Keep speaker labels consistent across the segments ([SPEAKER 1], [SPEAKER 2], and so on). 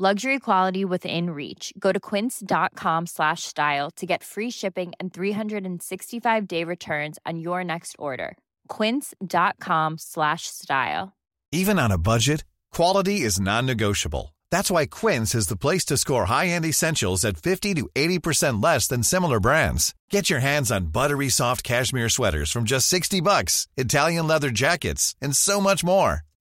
[SPEAKER 1] Luxury quality within reach. Go to quince.com slash style to get free shipping and 365 day returns on your next order. Quince.com slash style.
[SPEAKER 2] Even on a budget, quality is non-negotiable. That's why Quince is the place to score high-end essentials at 50 to 80% less than similar brands. Get your hands on buttery soft cashmere sweaters from just 60 bucks, Italian leather jackets, and so much more.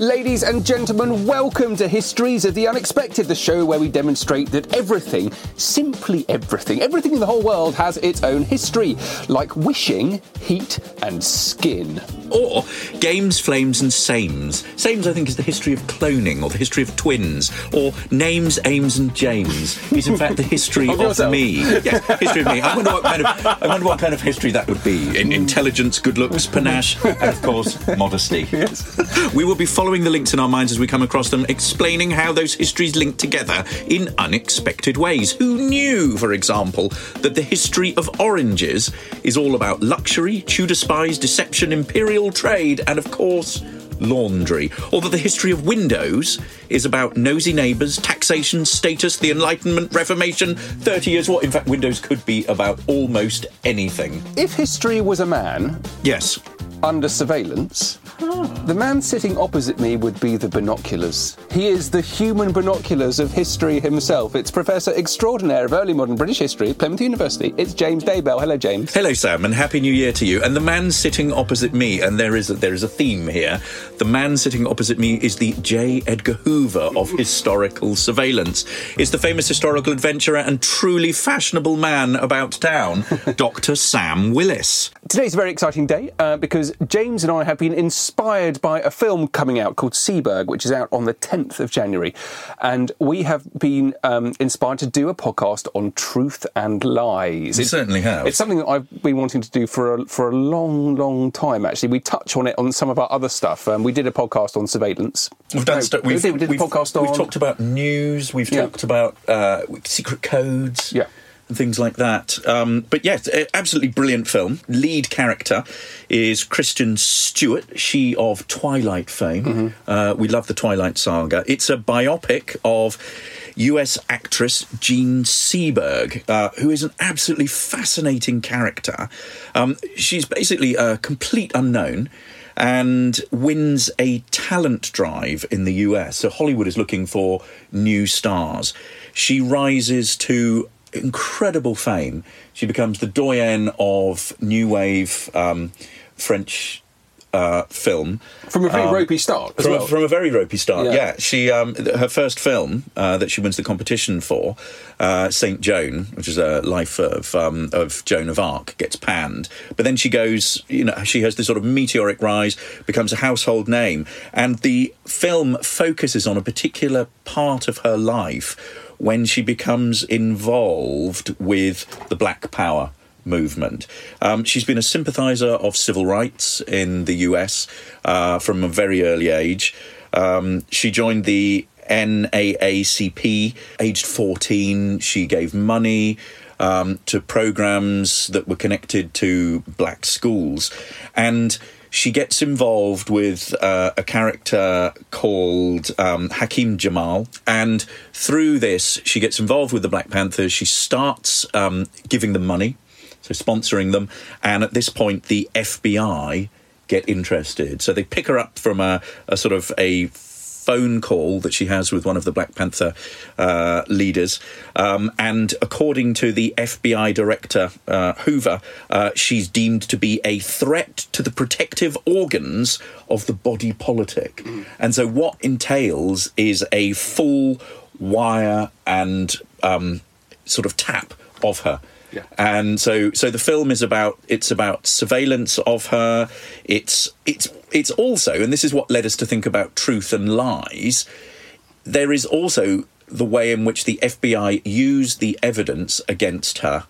[SPEAKER 3] Ladies and gentlemen, welcome to Histories of the Unexpected, the show where we demonstrate that everything, simply everything, everything in the whole world has its own history, like wishing, heat, and skin.
[SPEAKER 4] Or games, flames, and sames. Sames, I think, is the history of cloning or the history of twins. Or names, aims, and James is in fact the history
[SPEAKER 3] Of
[SPEAKER 4] of, me. Yes, history of me. I wonder what kind of I wonder what kind of history that would be. In intelligence, good looks, panache, and of course modesty.
[SPEAKER 3] Yes.
[SPEAKER 4] We will be following the links in our minds as we come across them, explaining how those histories link together in unexpected ways. Who knew, for example, that the history of oranges is all about luxury, Tudor spies, deception, imperial trade, and of course, laundry? Or that the history of windows is about nosy neighbours, taxation, status, the Enlightenment, Reformation, 30 years what? In fact, windows could be about almost anything.
[SPEAKER 3] If history was a man
[SPEAKER 4] Yes.
[SPEAKER 3] under surveillance, the man sitting opposite me would be the binoculars. He is the human binoculars of history himself. It's Professor Extraordinaire of Early Modern British History at Plymouth University. It's James Daybell. Hello, James.
[SPEAKER 4] Hello, Sam, and happy New Year to you. And the man sitting opposite me, and there is a, there is a theme here. The man sitting opposite me is the J. Edgar Hoover of historical surveillance. Is the famous historical adventurer and truly fashionable man about town, Dr. Sam Willis.
[SPEAKER 3] Today's a very exciting day uh, because James and I have been inspired by a film coming out called Seberg, which is out on the 10th of January. And we have been um, inspired to do a podcast on truth and lies.
[SPEAKER 4] We
[SPEAKER 3] It's-
[SPEAKER 4] certainly have.
[SPEAKER 3] It's something that I've been wanting to do for a, for a long, long time, actually. We touch on it on some of our other stuff. Um, we did a podcast on surveillance.
[SPEAKER 4] We've done
[SPEAKER 3] No,
[SPEAKER 4] stu-
[SPEAKER 3] we
[SPEAKER 4] we've,
[SPEAKER 3] did, we did
[SPEAKER 4] we've-
[SPEAKER 3] a podcast on.
[SPEAKER 4] We've talked about news. We've
[SPEAKER 3] Yeah.
[SPEAKER 4] talked about uh, secret codes.
[SPEAKER 3] Yeah.
[SPEAKER 4] And things like that. Um, but yes, absolutely brilliant film. Lead character is Kristen Stewart, she of Twilight fame.
[SPEAKER 3] Mm-hmm.
[SPEAKER 4] Uh, we love the Twilight saga. It's a biopic of US actress Jean Seberg, uh, who is an absolutely fascinating character. Um, she's basically a complete unknown and wins a talent drive in the US. So Hollywood is looking for new stars. She rises to incredible fame. She becomes the doyen of new wave um, French uh, film.
[SPEAKER 3] From a very ropey start as
[SPEAKER 4] From,
[SPEAKER 3] well.
[SPEAKER 4] a, from a very ropey start,
[SPEAKER 3] Yeah.
[SPEAKER 4] yeah. She um, her first film uh, that she wins the competition for, uh, Saint Joan, which is a life of um, of Joan of Arc, gets panned. But then she goes, you know, she has this sort of meteoric rise, becomes a household name, and the film focuses on a particular part of her life when she becomes involved with the Black Power movement. Um, she's been a sympathiser of civil rights in the US uh, from a very early age. Um, she joined the NAACP aged 14. She gave money um, to programs that were connected to black schools. And she gets involved with uh, a character called um, Hakim Jamal. And through this, she gets involved with the Black Panthers. She starts um, giving them money, so sponsoring them. And at this point, the FBI get interested. So they pick her up from a, a sort of a phone call that she has with one of the Black Panther uh, leaders. Um, and according to the FBI director, uh, Hoover, uh, she's deemed to be a threat to the protective organs of the body politic. Mm. And so, what entails is a full wire and um, sort of tap of her.
[SPEAKER 3] Yeah.
[SPEAKER 4] And so, so the film is about it's about surveillance of her. It's it's it's also, and this is what led us to think about truth and lies. There is also the way in which the FBI use the evidence against her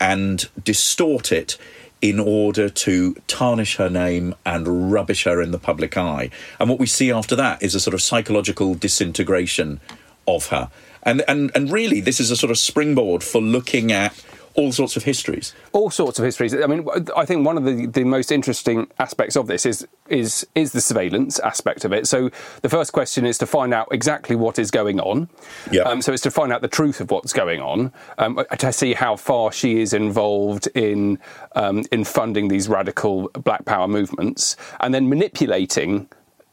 [SPEAKER 4] and distort it in order to tarnish her name and rubbish her in the public eye. And what we see after that is a sort of psychological disintegration of her. And and and really this is a sort of springboard for looking at all sorts of histories.
[SPEAKER 3] All sorts of histories. I mean, I think one of the, the most interesting aspects of this is is is the surveillance aspect of it. So the first question is to find out exactly what is going on.
[SPEAKER 4] Yeah.
[SPEAKER 3] Um, so it's to find out the truth of what's going on, um, to see how far she is involved in um, in funding these radical Black Power movements, and then manipulating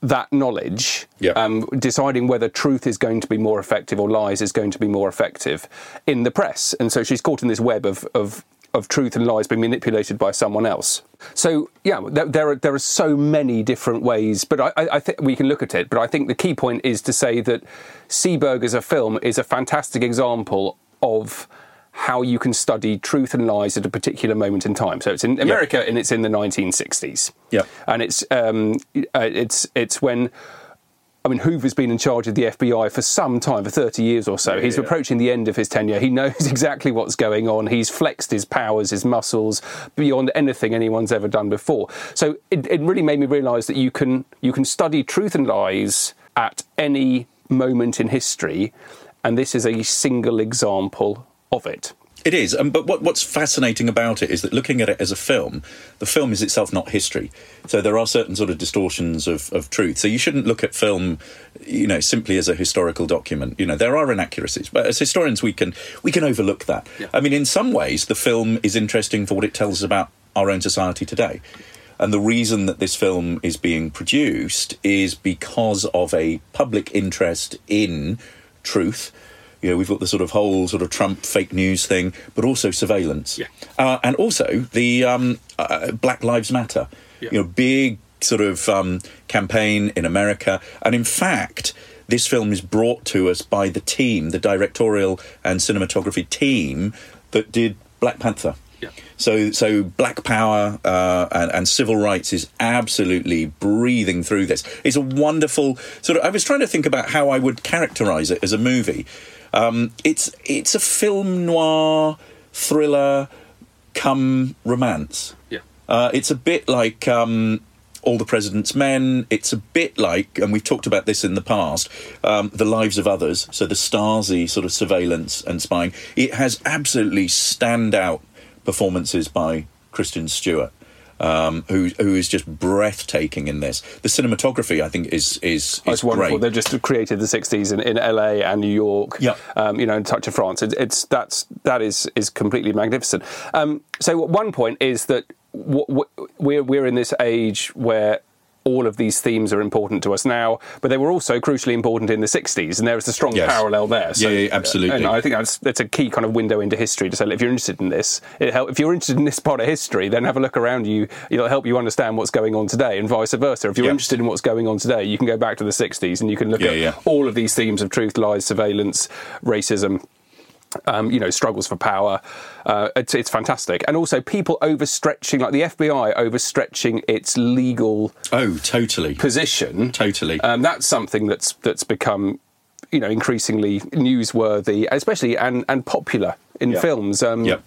[SPEAKER 3] that knowledge, um, deciding whether truth is going to be more effective or lies is going to be more effective in the press. And so she's caught in this web of, of, of truth and lies being manipulated by someone else. So yeah, there, there, are there are so many different ways, but I, I think we can look at it. But I think the key point is to say that Seberg as a film is a fantastic example of how you can study truth and lies at a particular moment in time. So it's in America and it's in the 1960s.
[SPEAKER 4] Yeah,
[SPEAKER 3] and it's um, uh, it's it's when. I mean, Hoover's been in charge of the FBI for some time, for 30 years or so.
[SPEAKER 4] Yeah,
[SPEAKER 3] He's
[SPEAKER 4] yeah.
[SPEAKER 3] approaching the end of his tenure. He knows exactly what's going on. He's flexed his powers, his muscles beyond anything anyone's ever done before. So it, it really made me realise that you can you can study truth and lies at any moment in history, and this is a single example of it.
[SPEAKER 4] It is, um, but what, what's fascinating about it is that looking at it as a film, the film is itself not history. So there are certain sort of distortions of, of truth. So you shouldn't look at film, you know, simply as a historical document. You know, there are inaccuracies, but as historians, we can we can overlook that.
[SPEAKER 3] Yeah.
[SPEAKER 4] I mean, in some ways, the film is interesting for what it tells us about our own society today. And the reason that this film is being produced is because of a public interest in truth. You know, we've got the sort of whole sort of Trump fake news thing, but also surveillance,
[SPEAKER 3] Yeah.
[SPEAKER 4] uh, and also the um, uh, Black Lives Matter.
[SPEAKER 3] Yeah.
[SPEAKER 4] You know, big sort of um, campaign in America, and in fact, this film is brought to us by the team, the directorial and cinematography team that did Black Panther.
[SPEAKER 3] Yeah.
[SPEAKER 4] So, so Black Power uh, and, and civil rights is absolutely breathing through this. It's a wonderful sort of. I was trying to think about how I would characterize it as a movie. Um, it's it's a film noir thriller, come romance.
[SPEAKER 3] Yeah.
[SPEAKER 4] Uh, it's a bit like um, All the President's Men. It's a bit like, and we've talked about this in the past, um, The Lives of Others. So the Stasi sort of surveillance and spying. It has absolutely standout performances by Kristen Stewart. Um, who who is just breathtaking in this? The cinematography, I think, is is,
[SPEAKER 3] Oh,
[SPEAKER 4] is
[SPEAKER 3] it's wonderful.
[SPEAKER 4] great.
[SPEAKER 3] They've just created the '60s in, in LA and New York.
[SPEAKER 4] Yeah.
[SPEAKER 3] um, you know, and touch of France. It's, it's that's that is is completely magnificent. Um, so one point is that w- w- we're we're in this age where all of these themes are important to us now, but they were also crucially important in the '60s, and there is a strong
[SPEAKER 4] Yes.
[SPEAKER 3] parallel there.
[SPEAKER 4] Yeah, yeah, absolutely.
[SPEAKER 3] And I think that's that's a key kind of window into history to say, if you're interested in this, it help, if you're interested in this part of history, then have a look around you. It'll help you understand what's going on today, and vice versa. If you're
[SPEAKER 4] Yeah.
[SPEAKER 3] interested in what's going on today, you can go back to the '60s and you can look
[SPEAKER 4] Yeah,
[SPEAKER 3] at all of these themes of truth, lies, surveillance, racism. Um, you know, struggles for power. Uh, it's, it's fantastic, and also people overstretching, like the FBI overstretching its legal
[SPEAKER 4] oh, totally,
[SPEAKER 3] position.
[SPEAKER 4] totally.
[SPEAKER 3] Um, that's something that's that's become, you know, increasingly newsworthy, especially and and popular in
[SPEAKER 4] Yeah.
[SPEAKER 3] films. Um,
[SPEAKER 4] Yeah.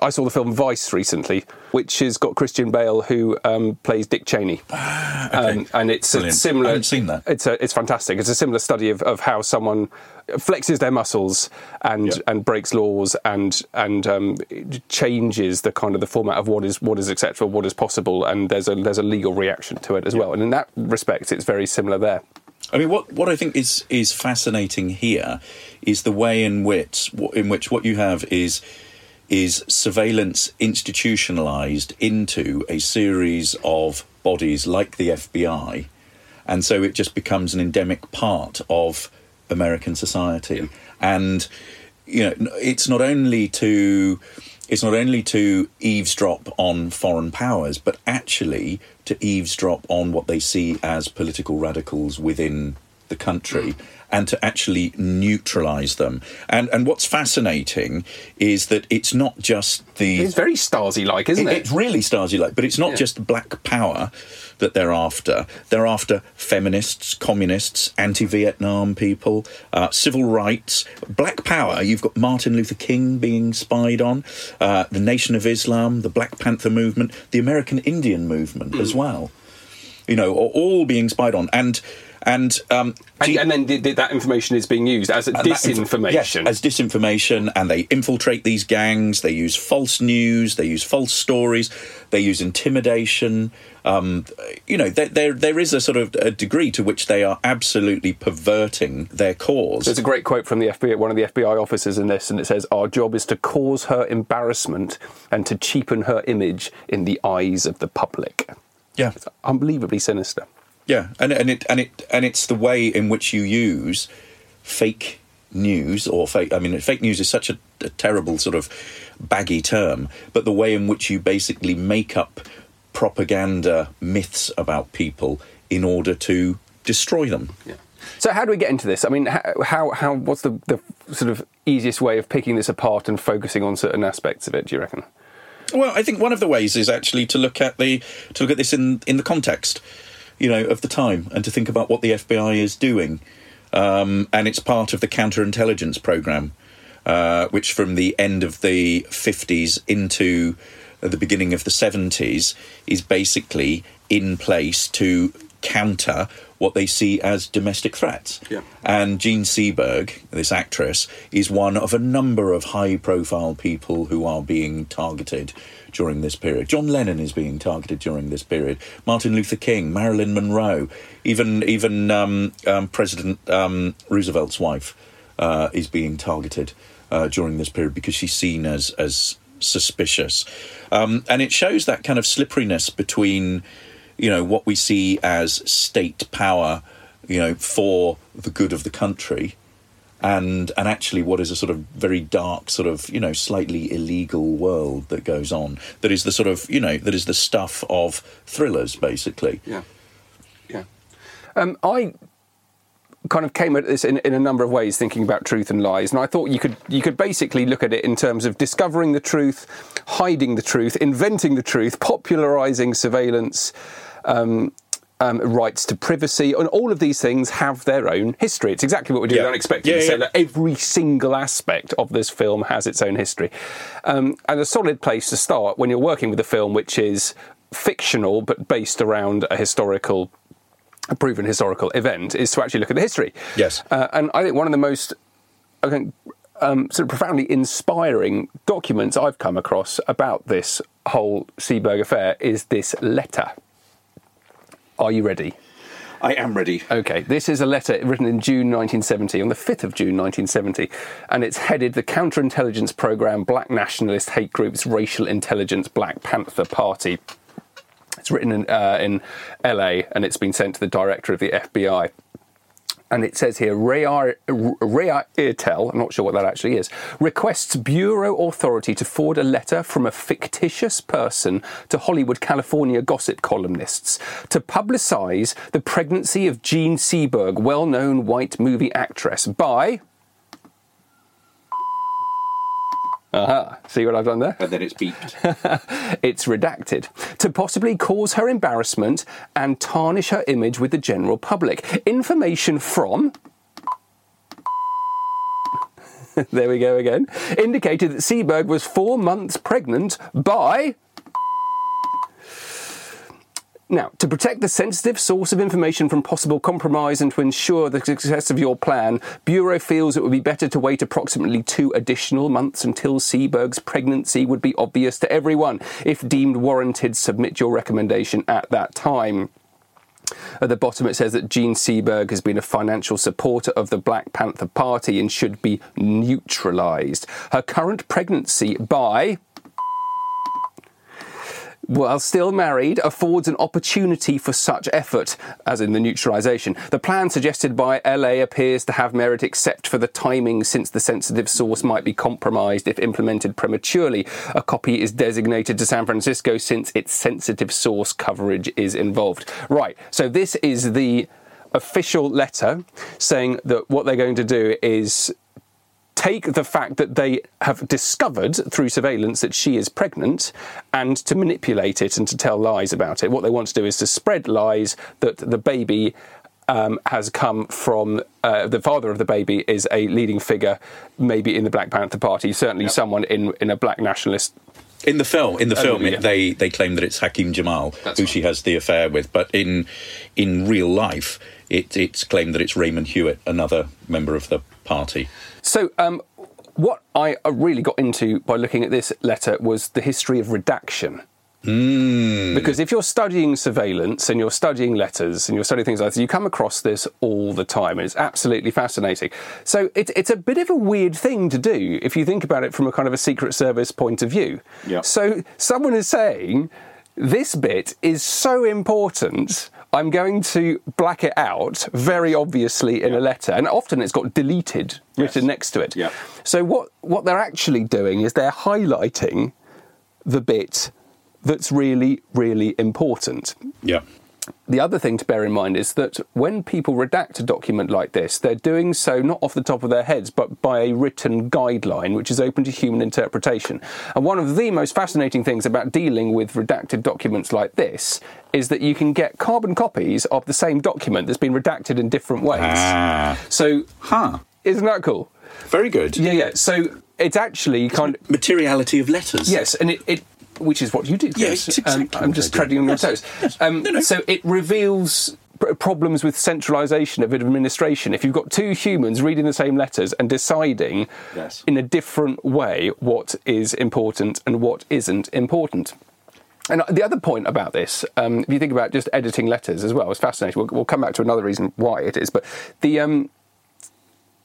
[SPEAKER 3] I saw the film Vice recently, which has got Christian Bale who um, plays Dick Cheney, um, and it's a similar.
[SPEAKER 4] I haven't seen that.
[SPEAKER 3] It's a, it's fantastic. It's a similar study of, of how someone flexes their muscles and
[SPEAKER 4] Yeah.
[SPEAKER 3] and breaks laws and and um, changes the kind of the format of what is what is acceptable, what is possible, and there's a there's a legal reaction to it as well. And in that respect, it's very similar there.
[SPEAKER 4] I mean, what, what I think is is fascinating here is the way in which in which what you have is is surveillance institutionalized into a series of bodies like the FBI, and so it just becomes an endemic part of American society. And you know, it's not only to it's not only to eavesdrop on foreign powers, but actually to eavesdrop on what they see as political radicals within the country and to actually neutralize them. And and what's fascinating is that it's not just the
[SPEAKER 3] It's very Stasi like, isn't it?
[SPEAKER 4] It's really Stasi like, but it's not
[SPEAKER 3] Yeah.
[SPEAKER 4] just black power that they're after. They're after feminists, communists, anti Vietnam people, uh, civil rights, black power. You've got Martin Luther King being spied on, uh, the Nation of Islam, the Black Panther movement, the American Indian movement as well. You know, are all being spied on. And and um,
[SPEAKER 3] and,
[SPEAKER 4] G-
[SPEAKER 3] and then the, the, that information is being used as a
[SPEAKER 4] and inf-
[SPEAKER 3] disinformation.
[SPEAKER 4] yes, as disinformation, and they infiltrate these gangs. They use false news. They use false stories. They use intimidation. Um, you know, there, there there is a sort of a degree to which they are absolutely perverting their cause.
[SPEAKER 3] There's a great quote from the FBI, one of the FBI officers in this, and it says, "Our job is to cause her embarrassment and to cheapen her image in the eyes of the public."
[SPEAKER 4] yeah,
[SPEAKER 3] It's unbelievably sinister.
[SPEAKER 4] Yeah, and and it and it and it's the way in which you use fake news or fake. I mean, fake news is such a, a terrible sort of baggy term, but the way in which you basically make up propaganda myths about people in order to destroy them. Yeah.
[SPEAKER 3] So, how do we get into this? I mean, how, how, how what's the, the sort of easiest way of picking this apart and focusing on certain aspects of it? Do you reckon?
[SPEAKER 4] Well, I think one of the ways is actually to look at the to look at this in in the context, you know, of the time, and to think about what the FBI is doing, um, and it's part of the counterintelligence program, uh, which from the end of the fifties into the beginning of the seventies is basically in place to counter what they see as domestic threats.
[SPEAKER 3] Yeah.
[SPEAKER 4] And Jean Seberg, this actress, is one of a number of high profile people who are being targeted during this period. John Lennon is being targeted during this period. Martin Luther King, Marilyn Monroe, even even um, um, President um, Roosevelt's wife uh, is being targeted uh, during this period because she's seen as as suspicious, um, and it shows that kind of slipperiness between you know what we see as state power, you know, for the good of the country, and and actually what is a sort of very dark, sort of you know, slightly illegal world that goes on. That is the sort of you know that is the stuff of thrillers, basically.
[SPEAKER 3] Yeah, yeah. Um, I kind of came at this in, in a number of ways, thinking about truth and lies, and I thought you could you could basically look at it in terms of discovering the truth, hiding the truth, inventing the truth, popularizing surveillance. Um, um, rights to privacy, and all of these things have their own history. It's exactly what we do
[SPEAKER 4] Yeah.
[SPEAKER 3] with Unexpected.
[SPEAKER 4] Yeah, yeah.
[SPEAKER 3] that every single aspect of this film has its own history. Um, and a solid place to start when you're working with a film which is fictional but based around a historical, a proven historical event is to actually look at the history.
[SPEAKER 4] Yes.
[SPEAKER 3] Uh, and I think one of the most, I think, um, sort of profoundly inspiring documents I've come across about this whole Seberg affair is this letter. Are you ready?
[SPEAKER 4] I am ready.
[SPEAKER 3] Okay, this is a letter written in June 1970, on the 5th of June 1970, and it's headed The Counterintelligence Programme, Black Nationalist Hate Groups, Racial Intelligence, Black Panther Party. It's written in, uh, in LA and it's been sent to the director of the FBI. And it says here, Raya Irtel, I'm not sure what that actually is, requests Bureau authority to forward a letter from a fictitious person to Hollywood, California gossip columnists to publicise the pregnancy of Jean Seberg, well known white movie actress, by. Aha, see what I've done there?
[SPEAKER 4] And then it's beeped.
[SPEAKER 3] it's redacted, to possibly cause her embarrassment and tarnish her image with the general public. Information from. there we go again. Indicated that Seberg was four months pregnant by. Now, to protect the sensitive source of information from possible compromise and to ensure the success of your plan, Bureau feels it would be better to wait approximately two additional months until Seberg's pregnancy would be obvious to everyone. If deemed warranted, submit your recommendation at that time. At the bottom, it says that Jean Seberg has been a financial supporter of the Black Panther Party and should be neutralised. Her current pregnancy by while still married, affords an opportunity for such effort, as in the neutralisation. The plan suggested by LA appears to have merit except for the timing, since the sensitive source might be compromised if implemented prematurely. A copy is designated to San Francisco since its sensitive source coverage is involved. Right, so this is the official letter saying that what they're going to do is take the fact that they have discovered through surveillance that she is pregnant and to manipulate it and to tell lies about it. What they want to do is to spread lies that the baby um, has come from uh, the father of the baby is a leading figure, maybe in the Black Panther Party, certainly yep. someone in, in a black nationalist
[SPEAKER 4] in the film, in the film, yeah. they they claim that it's Hakim Jamal
[SPEAKER 3] That's
[SPEAKER 4] who
[SPEAKER 3] right.
[SPEAKER 4] she has the affair with, but in in real life, it, it's claimed that it's Raymond Hewitt, another member of the party.
[SPEAKER 3] So, um, what I really got into by looking at this letter was the history of redaction.
[SPEAKER 4] Mm.
[SPEAKER 3] Because if you're studying surveillance and you're studying letters and you're studying things like this, you come across this all the time. And it's absolutely fascinating. So it, it's a bit of a weird thing to do if you think about it from a kind of a Secret Service point of view.
[SPEAKER 4] Yep.
[SPEAKER 3] So someone is saying this bit is so important. I'm going to black it out very obviously in a letter, and often it's got deleted written
[SPEAKER 4] Yes.
[SPEAKER 3] next to it.
[SPEAKER 4] Yeah.
[SPEAKER 3] So what what they're actually doing is they're highlighting the bit that's really really important.
[SPEAKER 4] Yeah.
[SPEAKER 3] The other thing to bear in mind is that when people redact a document like this, they're doing so not off the top of their heads, but by a written guideline which is open to human interpretation. And one of the most fascinating things about dealing with redacted documents like this is that you can get carbon copies of the same document that's been redacted in different ways.
[SPEAKER 4] Ah.
[SPEAKER 3] So,
[SPEAKER 4] Huh.
[SPEAKER 3] isn't that cool?
[SPEAKER 4] Very good.
[SPEAKER 3] Yeah, yeah. So it's actually kind of.
[SPEAKER 4] Materiality of letters.
[SPEAKER 3] Yes, and it, it which is what you did.
[SPEAKER 4] Yeah,
[SPEAKER 3] Chris.
[SPEAKER 4] exactly
[SPEAKER 3] Um, I'm just treading on your
[SPEAKER 4] Yes,
[SPEAKER 3] toes.
[SPEAKER 4] yes.
[SPEAKER 3] Um,
[SPEAKER 4] No, no.
[SPEAKER 3] So it reveals problems with centralisation of administration. If you've got two humans reading the same letters and deciding
[SPEAKER 4] Yes.
[SPEAKER 3] in a different way what is important and what isn't important. And the other point about this, um, if you think about just editing letters as well, it's fascinating. We'll, we'll come back to another reason why it is, but the um,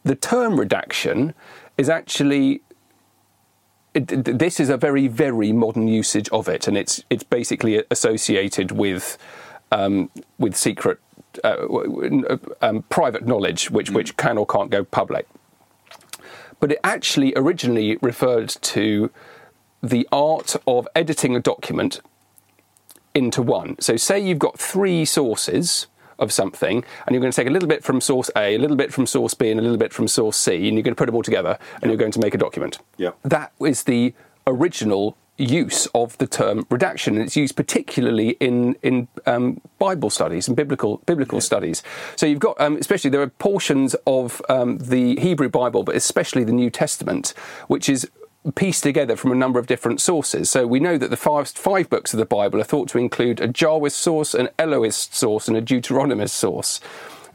[SPEAKER 3] the term redaction is actually it, this is a very very modern usage of it, and it's it's basically associated with um, with secret uh, w- um, private knowledge, which which can or can't go public. But it actually originally referred to the art of editing a document into one. So, say you've got three sources of something, and you're going to take a little bit from source A, a little bit from source B, and a little bit from source C, and you're going to put them all together, and you're going to make a document.
[SPEAKER 4] Yep.
[SPEAKER 3] That is the original use of the term redaction, and it's used particularly in in um, Bible studies and biblical biblical studies. So you've got, um, especially there are portions of um, the Hebrew Bible, but especially the New Testament, which is pieced together from a number of different sources. So we know that the first five books of the Bible are thought to include a Jahwist source, an Elohist source, and a Deuteronomist source.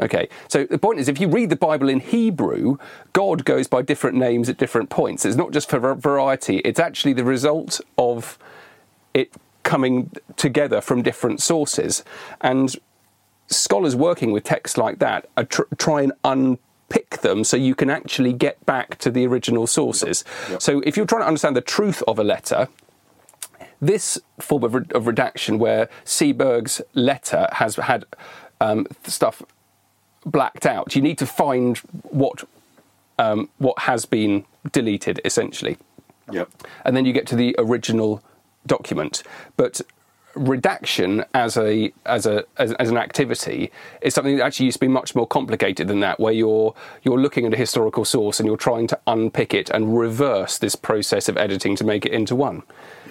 [SPEAKER 3] Okay, so the point is, if you read the Bible in Hebrew, God goes by different names at different points. It's not just for variety, it's actually the result of it coming together from different sources. And scholars working with texts like that are tr- try and unpick them so you can actually get back to the original sources. So if you're trying to understand the truth of a letter, this form of, re- of redaction, where Seberg's letter has had um, stuff blacked out, you need to find what um, what has been deleted, essentially
[SPEAKER 4] Yep.
[SPEAKER 3] and then you get to the original document. But redaction as a as a as, as an activity is something that actually used to be much more complicated than that, where you're you're looking at a historical source and you're trying to unpick it and reverse this process of editing to make it into one.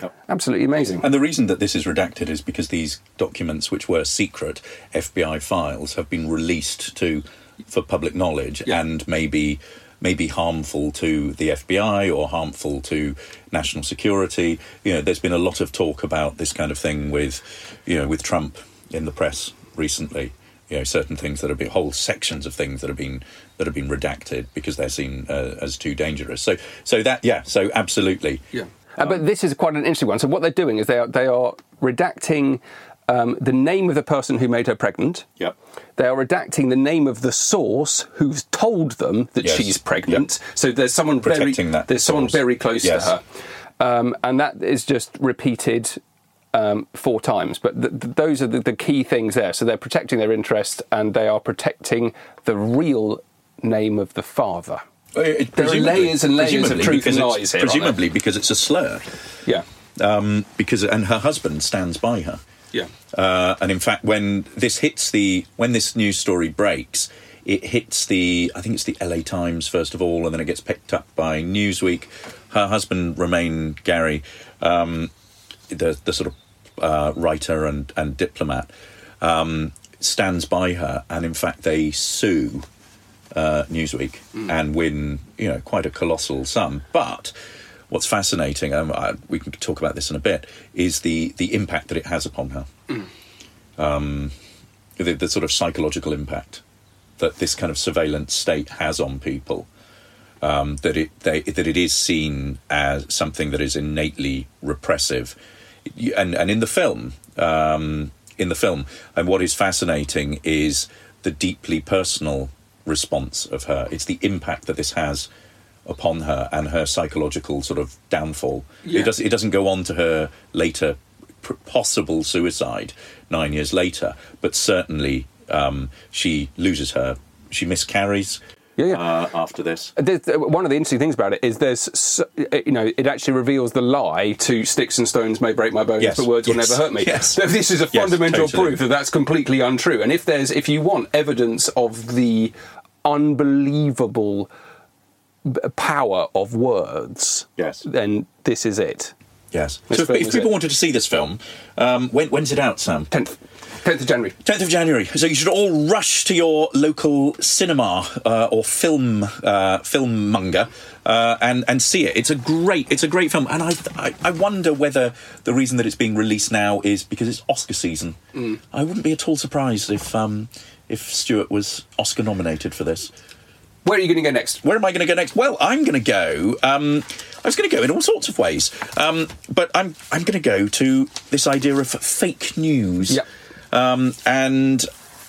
[SPEAKER 4] Yep.
[SPEAKER 3] Absolutely amazing.
[SPEAKER 4] And the reason that this is redacted is because these documents, which were secret FBI files, have been released to for public knowledge and maybe maybe harmful to the FBI or harmful to national security. You know, there's been a lot of talk about this kind of thing with, you know, with Trump in the press recently. You know, certain things that have been whole sections of things that have been that have been redacted because they're seen uh, as too dangerous. So, so that yeah, so absolutely,
[SPEAKER 3] Yeah. Uh, but this is quite an interesting one. So what they're doing is they are they are redacting um, the name of the person who made her pregnant.
[SPEAKER 4] Yep.
[SPEAKER 3] They are redacting the name of the source who's told them that
[SPEAKER 4] Yes.
[SPEAKER 3] she's pregnant. So there's someone
[SPEAKER 4] Protecting
[SPEAKER 3] very
[SPEAKER 4] that
[SPEAKER 3] there's someone very close
[SPEAKER 4] Yes.
[SPEAKER 3] to her, um, and that is just repeated. um, four times. But th- th- those are the, the key things there. So they're protecting their interest and they are protecting the real name of the father.
[SPEAKER 4] Uh, it-
[SPEAKER 3] There are layers and layers of truth and lies here,
[SPEAKER 4] Presumably because it's a slur.
[SPEAKER 3] Yeah.
[SPEAKER 4] Um, because and her husband stands by her.
[SPEAKER 3] Yeah.
[SPEAKER 4] Uh, and in fact, when this hits the when this news story breaks, it hits the I think it's the L.A. Times first of all, and then it gets picked up by Newsweek. Her husband, Romain Gary, um, the the sort of uh, writer and and diplomat, um, stands by her, and in fact they sue uh, Newsweek and win, you know, quite a colossal sum. But what's fascinating, um, I, we can talk about this in a bit, is the the impact that it has upon her. Um, the, the sort of psychological impact that this kind of surveillance state has on people. Um, that it they, that it is seen as something that is innately repressive, and and in the film, um, in the film, and what is fascinating is the deeply personal response of her. It's the impact that this has upon her and her psychological sort of downfall.
[SPEAKER 3] Yeah.
[SPEAKER 4] It does. It doesn't go on to her later pr- possible suicide nine years later, but certainly um, she loses her. She miscarries.
[SPEAKER 3] Yeah, yeah.
[SPEAKER 4] Uh, after this,
[SPEAKER 3] There's, uh, one of the interesting things about it is there's, uh, you know, it actually reveals the lie to sticks and stones may break my bones,
[SPEAKER 4] Yes,
[SPEAKER 3] but words will never hurt me.
[SPEAKER 4] yes.
[SPEAKER 3] So This is a
[SPEAKER 4] Yes,
[SPEAKER 3] fundamental
[SPEAKER 4] totally.
[SPEAKER 3] proof that that's completely untrue. And if there's, if you want evidence of the unbelievable b- power of words,
[SPEAKER 4] Yes.
[SPEAKER 3] then this is it.
[SPEAKER 4] yes.
[SPEAKER 3] This
[SPEAKER 4] So if, if people
[SPEAKER 3] it.
[SPEAKER 4] wanted to see this film, um, when, when's it out, Sam?
[SPEAKER 3] 10th, 10th of January.
[SPEAKER 4] 10th of January. So you should all rush to your local cinema uh, or film uh, film monger uh, and and see it. It's a great it's a great film, and I, I I wonder whether the reason that it's being released now is because it's Oscar season. I wouldn't be at all surprised if um, if Stewart was Oscar nominated for this.
[SPEAKER 3] Where are you going to go next?
[SPEAKER 4] Where am I going to go next? Well, I'm going to go. Um, I was going to go in all sorts of ways, um, but I'm I'm going to go to this idea of fake news,
[SPEAKER 3] Yep.
[SPEAKER 4] um, and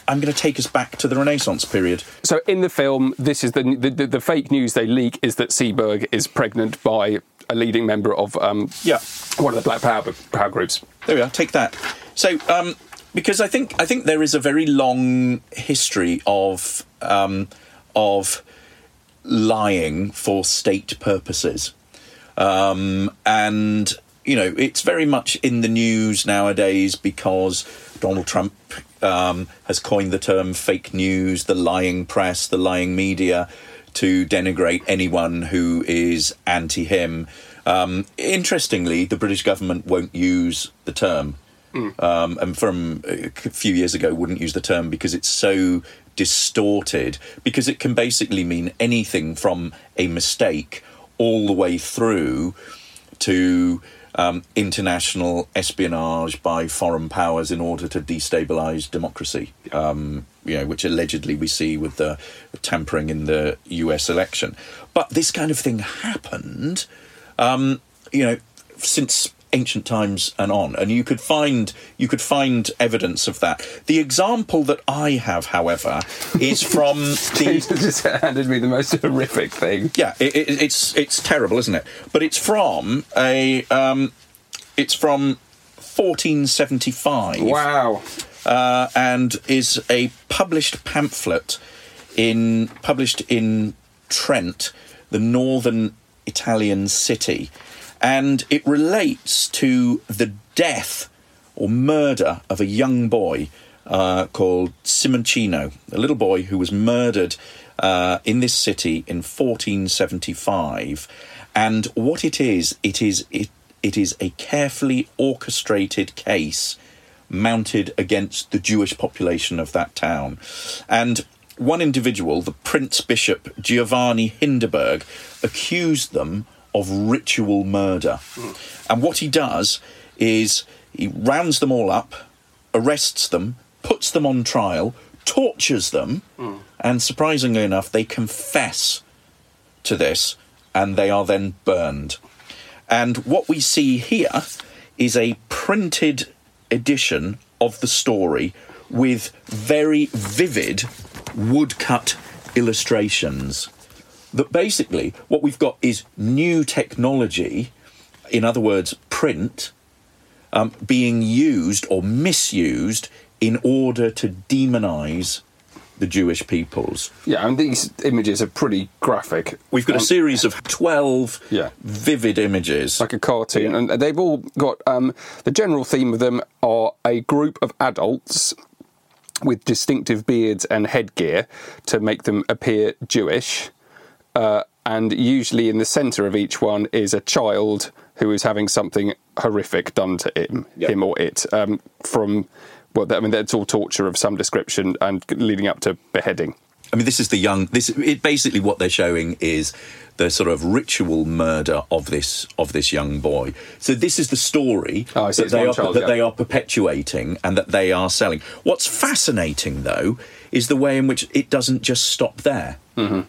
[SPEAKER 4] I'm going to take us back to the Renaissance period.
[SPEAKER 3] So in the film, this is the the, the, the fake news they leak is that Seberg is pregnant by a leading member of um,
[SPEAKER 4] Yeah.
[SPEAKER 3] one of the Black Power, power groups.
[SPEAKER 4] There we are. Take that. So, um, because I think I think there is a very long history of um, of lying for state purposes, um, and you know it's very much in the news nowadays because Donald Trump um, has coined the term fake news, the lying press, the lying media, to denigrate anyone who is anti him. Um, interestingly, the British government won't use the term. Um, and from a few years ago, wouldn't use the term because it's so distorted. Because it can basically mean anything from a mistake all the way through to um, international espionage by foreign powers in order to destabilize democracy. Um, you know, which allegedly we see with the tampering in the U.S. election. But this kind of thing happened, um, you know, since ancient times and on, and you could find you could find evidence of that. The example that I have, however, is from the
[SPEAKER 3] just handed me the most horrific thing.
[SPEAKER 4] yeah, it, it, it's it's terrible, isn't it? But it's from a um, it's from 1475.
[SPEAKER 3] Wow.
[SPEAKER 4] uh, and is a published pamphlet in published in Trent, the northern Italian city, and it relates to the death or murder of a young boy uh, called Simoncino, a little boy who was murdered uh, in this city in 1475. And what it is, it is it, it is a carefully orchestrated case mounted against the Jewish population of that town. And one individual, the Prince Bishop Giovanni Hinderbach, accused them of ritual murder. And what he does is he rounds them all up, arrests them, puts them on trial, tortures them, and surprisingly enough, they confess to this and they are then burned. And what we see here is a printed edition of the story with very vivid woodcut illustrations. That basically, what we've got is new technology, in other words, print, um, being used or misused in order to demonize the Jewish peoples.
[SPEAKER 3] Yeah, and these images are pretty graphic.
[SPEAKER 4] We've got a
[SPEAKER 3] Um,
[SPEAKER 4] series of 12
[SPEAKER 3] Yeah.
[SPEAKER 4] vivid images.
[SPEAKER 3] like a cartoon, and they've all got um, the general theme of them are a group of adults with distinctive beards and headgear to make them appear Jewish. Uh, and usually in the centre of each one is a child who is having something horrific done to him,
[SPEAKER 4] Yep.
[SPEAKER 3] him or it, um, from well, I mean, that's all torture of some description and leading up to beheading.
[SPEAKER 4] I mean, this is the young. This it, basically what they're showing is the sort of ritual murder of this of this young boy. So this is the story
[SPEAKER 3] Oh,
[SPEAKER 4] that, they are,
[SPEAKER 3] child,
[SPEAKER 4] that
[SPEAKER 3] yeah.
[SPEAKER 4] they are perpetuating and that they are selling. What's fascinating, though, is the way in which it doesn't just stop there.
[SPEAKER 3] Mm-hmm.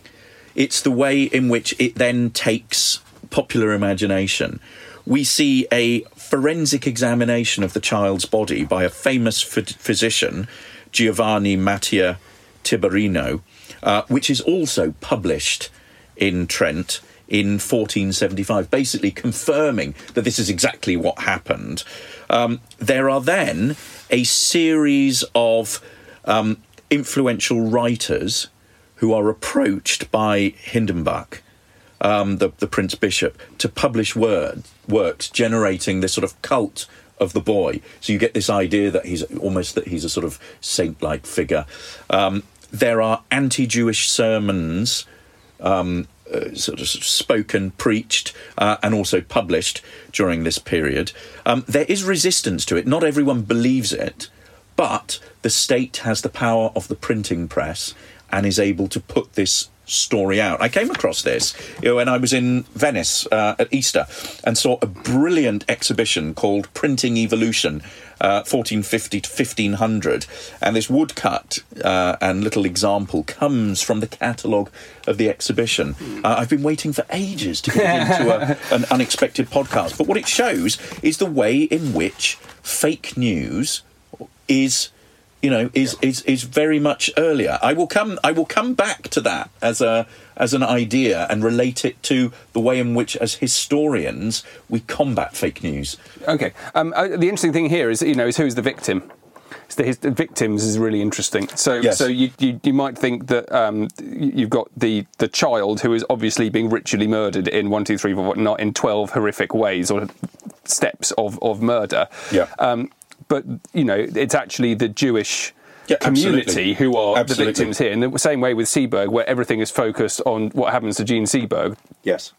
[SPEAKER 4] It's the way in which it then takes popular imagination. We see a forensic examination of the child's body by a famous ph- physician, Giovanni Mattia Tiberino, uh, which is also published in Trent in 1475, basically confirming that this is exactly what happened. Um, there are then a series of um, influential writers who are approached by Hinderbach, um, the, the Prince Bishop, to publish word, works generating this sort of cult of the boy. So you get this idea that he's almost that he's a sort of saint-like figure. Um, there are anti-Jewish sermons um, uh, sort of spoken, preached, uh, and also published during this period. Um, there is resistance to it. Not everyone believes it, but the state has the power of the printing press and is able to put this story out. I came across this you know, when I was in Venice uh, at Easter and saw a brilliant exhibition called Printing Evolution. Uh, 1450 to 1500, and this woodcut uh, and little example comes from the catalogue of the exhibition. Uh, I've been waiting for ages to get into a, an unexpected podcast, but what it shows is the way in which fake news is you know is is is very much earlier i will come i will come back to that as a as an idea and relate it to the way in which as historians we combat fake news
[SPEAKER 3] Okay. Um, uh, the interesting thing here is, you know, is who's the victim. The, his, the victims is really interesting. So,
[SPEAKER 4] Yes.
[SPEAKER 3] so you, you you might think that um, you've got the the child who is obviously being ritually murdered in one, two, three, four, not in twelve horrific ways or steps of of murder.
[SPEAKER 4] Yeah.
[SPEAKER 3] Um, but you know, it's actually the Jewish.
[SPEAKER 4] Yeah,
[SPEAKER 3] community
[SPEAKER 4] absolutely.
[SPEAKER 3] who are
[SPEAKER 4] Absolutely.
[SPEAKER 3] the victims here. In the same way with Seberg, where everything is focused on what happens to Jean Seberg,
[SPEAKER 4] yes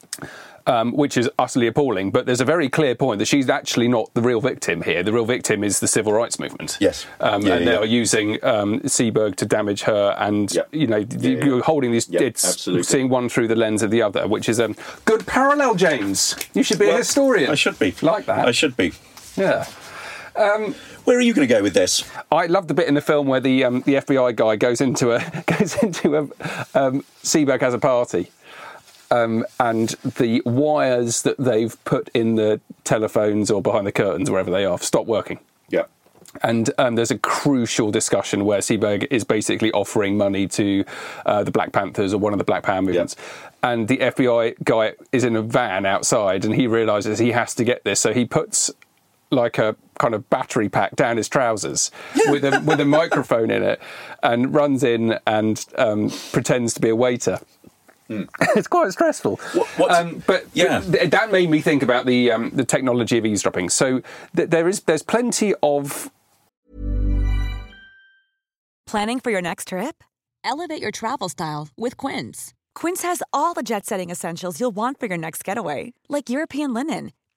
[SPEAKER 3] um, which is utterly appalling. But there's a very clear point that she's actually not the real victim here. The real victim is the civil rights movement.
[SPEAKER 4] Yes.
[SPEAKER 3] um,
[SPEAKER 4] Yeah,
[SPEAKER 3] and
[SPEAKER 4] yeah,
[SPEAKER 3] they are using um, Seberg to damage her, and
[SPEAKER 4] Yeah.
[SPEAKER 3] you know
[SPEAKER 4] yeah.
[SPEAKER 3] you're holding these.
[SPEAKER 4] Yeah,
[SPEAKER 3] it's
[SPEAKER 4] absolutely.
[SPEAKER 3] seeing one through the lens of the other, which is a good parallel. James, you should be a historian.
[SPEAKER 4] i should be
[SPEAKER 3] like that.
[SPEAKER 4] i should be
[SPEAKER 3] yeah.
[SPEAKER 4] Where are you going to go with this
[SPEAKER 3] I love the bit in the film where the um, the FBI guy goes into a goes into a um, Seberg has a party, um, and the wires that they've put in the telephones or behind the curtains wherever they are stop working.
[SPEAKER 4] yeah
[SPEAKER 3] And um, there's a crucial discussion where Seberg is basically offering money to uh, the Black Panthers or one of the Black Power movements. And the FBI guy is in a van outside and he realizes he has to get this. So he puts like a kind of battery pack down his trousers with, a, with a microphone in it and runs in and um, pretends to be a waiter. it's quite stressful.
[SPEAKER 4] What-
[SPEAKER 3] um, but
[SPEAKER 4] yeah.
[SPEAKER 3] but th- that made me think about the um, the technology of eavesdropping. So th- there is there's plenty of
[SPEAKER 5] Planning for your next trip?
[SPEAKER 6] Elevate your travel style with Quince.
[SPEAKER 5] Quince has all the jet setting essentials you'll want for your next getaway, like European linen,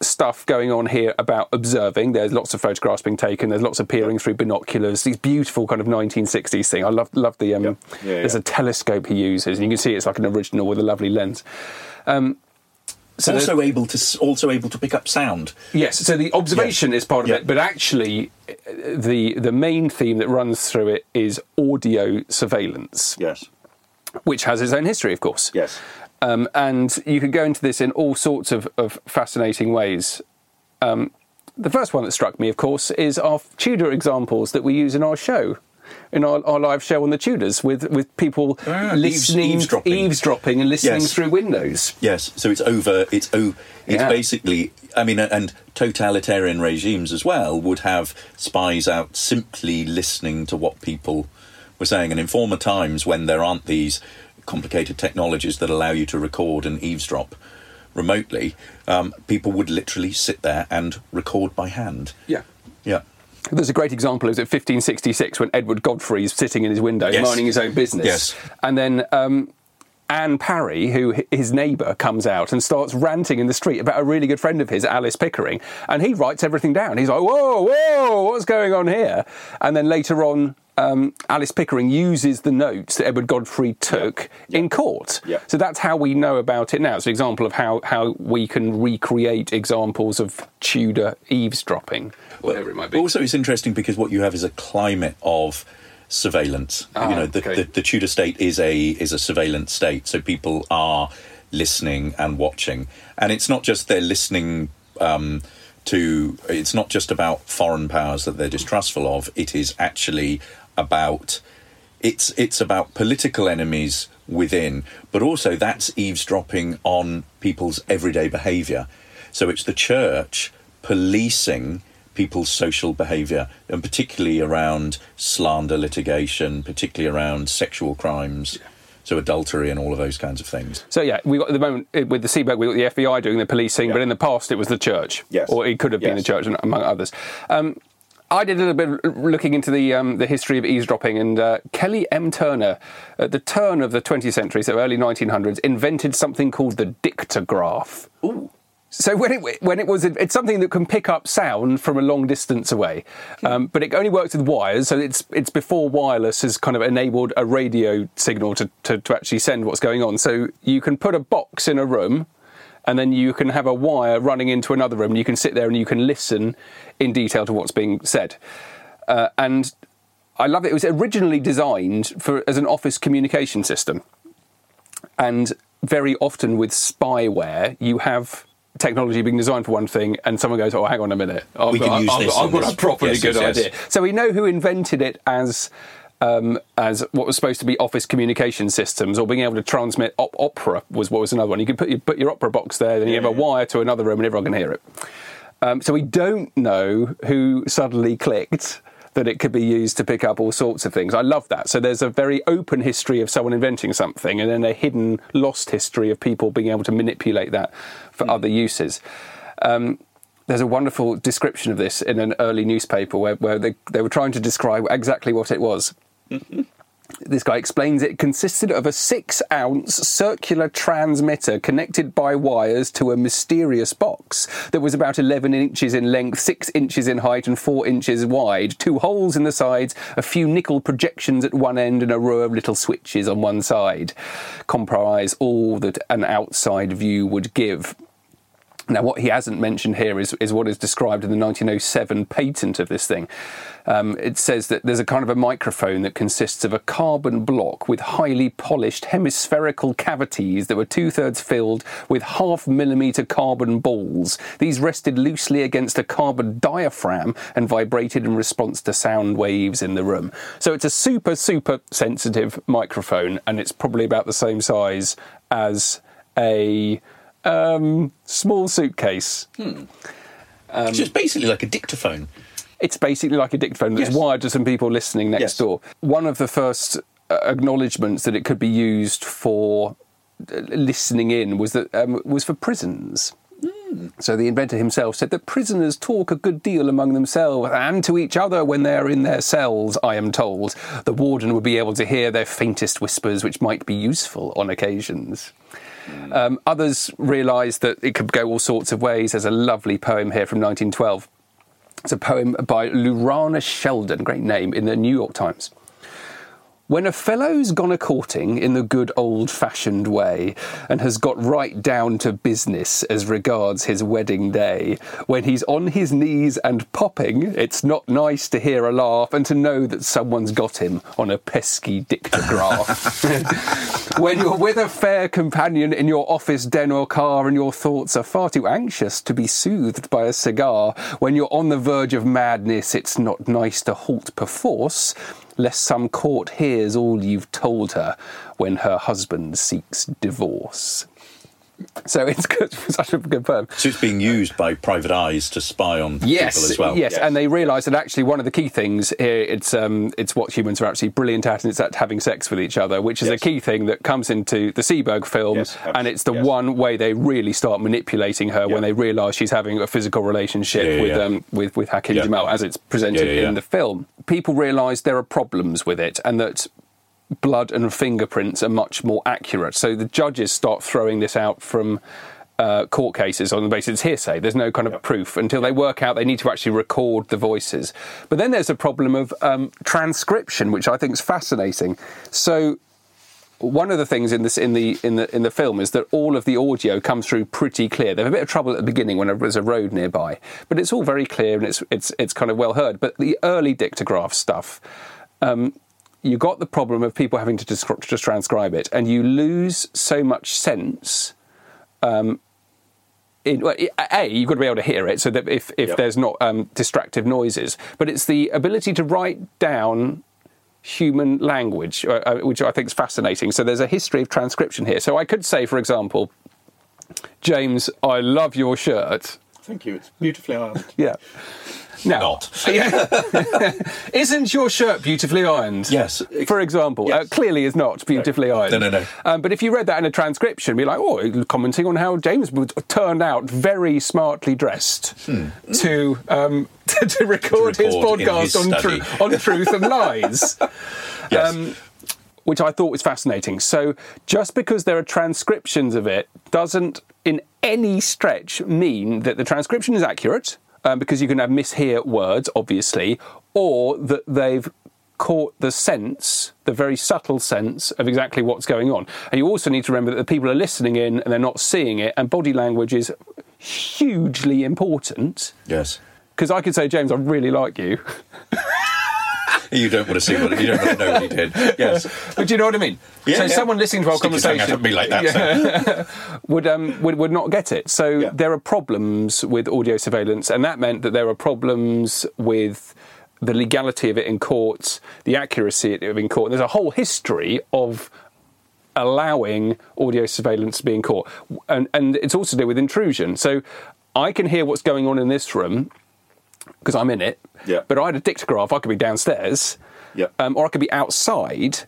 [SPEAKER 3] Stuff going on here about observing. There's lots of photographs being taken. There's lots of peering through binoculars. These beautiful kind of 1960s thing. I love love the. Um,
[SPEAKER 4] Yeah,
[SPEAKER 3] there's
[SPEAKER 4] yeah.
[SPEAKER 3] a telescope he uses, and you can see it's like an original with a lovely lens. Um, so
[SPEAKER 4] also able to also able to pick up sound.
[SPEAKER 3] Yes, so the observation is part of
[SPEAKER 4] Yeah.
[SPEAKER 3] it, but actually, uh, the the main theme that runs through it is audio surveillance,
[SPEAKER 4] Yes.
[SPEAKER 3] which has its own history, of course.
[SPEAKER 4] Yes.
[SPEAKER 3] Um, and you could go into this in all sorts of, of fascinating ways. Um, the first one that struck me, of course, is our Tudor examples that we use in our show, in our, our live show on the Tudors, with, with people
[SPEAKER 4] Ah,
[SPEAKER 3] listening,
[SPEAKER 4] eavesdropping.
[SPEAKER 3] eavesdropping and listening
[SPEAKER 4] Yes.
[SPEAKER 3] through windows.
[SPEAKER 4] Yes, so it's over. It's o. It's
[SPEAKER 3] Yeah.
[SPEAKER 4] basically. I mean, and totalitarian regimes as well would have spies out simply listening to what people were saying. And in former times, when there aren't these complicated technologies that allow you to record and eavesdrop remotely, um, people would literally sit there and record by hand.
[SPEAKER 3] Yeah.
[SPEAKER 4] Yeah.
[SPEAKER 3] There's a great example. It was at 1566 when Edward Godfrey is sitting in his window,
[SPEAKER 4] Yes.
[SPEAKER 3] minding his own business.
[SPEAKER 4] Yes.
[SPEAKER 3] And then um, Anne Parry, who his neighbour, comes out and starts ranting in the street about a really good friend of his, Alice Pickering. And he writes everything down. He's like, whoa, whoa, what's going on here? And then later on, um, Alice Pickering uses the notes that Edward Godfrey took in court.
[SPEAKER 4] Yeah.
[SPEAKER 3] So that's how we know about it now. It's an example of how, how we can recreate examples of Tudor eavesdropping, whatever it might be.
[SPEAKER 4] Also, it's interesting because what you have is a climate of surveillance.
[SPEAKER 3] Ah,
[SPEAKER 4] you know, the,
[SPEAKER 3] okay.
[SPEAKER 4] the, the Tudor state is a is a surveillance state, so people are listening and watching, and it's not just they're listening. Um, to it's not just about foreign powers that they're distrustful of. It is actually about it's it's about political enemies within, but also that's eavesdropping on people's everyday behaviour. So it's the church policing people's social behaviour, and particularly around slander litigation, particularly around sexual crimes, so adultery and all of those kinds of things.
[SPEAKER 3] So yeah, we got at the moment eh, with the Seberg, we got the FBI doing the policing,
[SPEAKER 4] Yeah.
[SPEAKER 3] but in the past it was the church,
[SPEAKER 4] Yes.
[SPEAKER 3] or it could have been the church, among others. Um, I did a little bit of looking into the um, the history of eavesdropping, and uh, Kelly M. Turner, at the turn of the 20th century, so early 1900s, invented something called the dictograph.
[SPEAKER 4] Ooh.
[SPEAKER 3] So when it when it was it's something that can pick up sound from a long distance away, um, but it only works with wires. So it's it's before wireless has kind of enabled a radio signal to, to, to actually send what's going on. So you can put a box in a room, and then you can have a wire running into another room. And you can sit there and you can listen in detail to what's being said. Uh, and I love it. It was originally designed for as an office communication system. And very often with spyware, you have technology being designed for one thing, and someone goes, "Oh, hang on a minute, I've
[SPEAKER 4] We
[SPEAKER 3] got,
[SPEAKER 4] can use
[SPEAKER 3] I've,
[SPEAKER 4] this
[SPEAKER 3] got- I've got
[SPEAKER 4] this."
[SPEAKER 3] a properly
[SPEAKER 4] Yes,
[SPEAKER 3] good
[SPEAKER 4] yes, yes.
[SPEAKER 3] idea." So we know who invented it as. Um, as what was supposed to be office communication systems, or being able to transmit op- opera was what was another one. You could put your, put your opera box there, then you have a wire to another room, and everyone can hear it. Um, so we don't know who suddenly clicked that it could be used to pick up all sorts of things. I love that. So there's a very open history of someone inventing something, and then a hidden, lost history of people being able to manipulate that for other uses. Um, there's a wonderful description of this in an early newspaper where, where they, they were trying to describe exactly what it was. This guy explains it consisted of a six ounce circular transmitter connected by wires to a mysterious box that was about 11 inches in length, 6 inches in height, and 4 inches wide. Two holes in the sides, a few nickel projections at one end, and a row of little switches on one side. Comprise all that an outside view would give. Now, what he hasn't mentioned here is, is what is described in the 1907 patent of this thing. Um, it says that there's a kind of a microphone that consists of a carbon block with highly polished hemispherical cavities that were two thirds filled with half millimeter carbon balls. These rested loosely against a carbon diaphragm and vibrated in response to sound waves in the room. So it's a super, super sensitive microphone, and it's probably about the same size as a um, small suitcase.
[SPEAKER 4] it's basically like a dictaphone.
[SPEAKER 3] It's basically like a dictaphone that's
[SPEAKER 4] Yes.
[SPEAKER 3] wired to some people listening next
[SPEAKER 4] Yes.
[SPEAKER 3] door. One of the first uh, acknowledgements that it could be used for uh, listening in was that um, was for prisons. So the inventor himself said that prisoners talk a good deal among themselves and to each other when they are in their cells, I am told. The warden would be able to hear their faintest whispers, which might be useful on occasions. Um, others realised that it could go all sorts of ways. There's a lovely poem here from 1912. It's a poem by Lurana Sheldon, great name, in the New York Times. When a fellow's gone a courting in the good old fashioned way and has got right down to business as regards his wedding day, when he's on his knees and popping, it's not nice to hear a laugh and to know that someone's got him on a pesky dictograph. when you're with a fair companion in your office den or car and your thoughts are far too anxious to be soothed by a cigar, when you're on the verge of madness, it's not nice to halt perforce lest some court hears all you've told her when her husband seeks divorce. So it's good, such a good poem.
[SPEAKER 4] So it's being used by private eyes to spy on
[SPEAKER 3] Yes,
[SPEAKER 4] people as well.
[SPEAKER 3] yes, and they realise that actually one of the key things here it's um, it's what humans are actually brilliant at, and it's at having sex with each other, which is
[SPEAKER 4] Yes.
[SPEAKER 3] a key thing that comes into the Seberg film,
[SPEAKER 4] Yes,
[SPEAKER 3] and it's the
[SPEAKER 4] yes.
[SPEAKER 3] one way they really start manipulating her
[SPEAKER 4] Yeah.
[SPEAKER 3] when they realise she's having a physical relationship
[SPEAKER 4] Yeah, yeah,
[SPEAKER 3] with
[SPEAKER 4] yeah.
[SPEAKER 3] um, with with Hakim
[SPEAKER 4] Yeah.
[SPEAKER 3] Jamal as it's presented
[SPEAKER 4] Yeah, yeah, yeah.
[SPEAKER 3] in the film. People realise there are problems with it, and that blood and fingerprints are much more accurate. So the judges start throwing this out from uh, court cases on the basis it's hearsay. There's no kind of proof until they work out they need to actually record the voices. But then there's a problem of um, transcription, which I think is fascinating. So one of the things in this in the in the in the film is that all of the audio comes through pretty clear. They have a bit of trouble at the beginning when there's a road nearby, but it's all very clear and it's it's it's kind of well heard. But the early dictograph stuff, um, you got the problem of people having to just, just transcribe it, and you lose so much sense. Um, in, well, a, you've got to be able to hear it, so that if, if
[SPEAKER 4] Yep.
[SPEAKER 3] there's not um, distractive noises, but it's the ability to write down human language, uh, uh, which I think is fascinating. So there's a history of transcription here. So I could say, for example, James, I love your shirt.
[SPEAKER 7] Thank you. It's beautifully ironed.
[SPEAKER 3] Yeah. Now,
[SPEAKER 4] Not.
[SPEAKER 3] Isn't your shirt beautifully ironed?
[SPEAKER 4] Yes.
[SPEAKER 3] For example, uh, clearly is not beautifully ironed.
[SPEAKER 4] No, no, no.
[SPEAKER 3] Um, but if you read that in a transcription, be like, oh, commenting on how James was turned out very smartly dressed to, um, to to record, his
[SPEAKER 4] Hmm. record in
[SPEAKER 3] podcast
[SPEAKER 4] his
[SPEAKER 3] on, on truth and lies.
[SPEAKER 4] Yes.
[SPEAKER 3] Um, which I thought was fascinating. So just because there are transcriptions of it doesn't, in any stretch, mean that the transcription is accurate, um, because you can have mishear words, obviously, or that they've caught the sense, the very subtle sense of exactly what's going on. And you also need to remember that the people are listening in and they're not seeing it, and body language is hugely important.
[SPEAKER 4] yes.
[SPEAKER 3] Because I could say, James, I really like you.
[SPEAKER 4] You don't want to see what you don't want to know what he did. Yes.
[SPEAKER 3] But do you know what I mean?
[SPEAKER 4] Yeah,
[SPEAKER 3] so
[SPEAKER 4] yeah.
[SPEAKER 3] someone listening to our
[SPEAKER 4] Stick
[SPEAKER 3] conversation
[SPEAKER 4] at me like that, so.
[SPEAKER 3] would, um, would would not get it. So
[SPEAKER 4] Yeah.
[SPEAKER 3] there are problems with audio surveillance, and that meant that there are problems with the legality of it in court, the accuracy of it in court. There's a whole history of allowing audio surveillance to be in court, and and it's also to do with intrusion. So I can hear what's going on in this room because I'm in it.
[SPEAKER 7] Yeah.
[SPEAKER 3] But I had a dictograph. I could be downstairs
[SPEAKER 7] Yeah.
[SPEAKER 3] um, or I could be outside,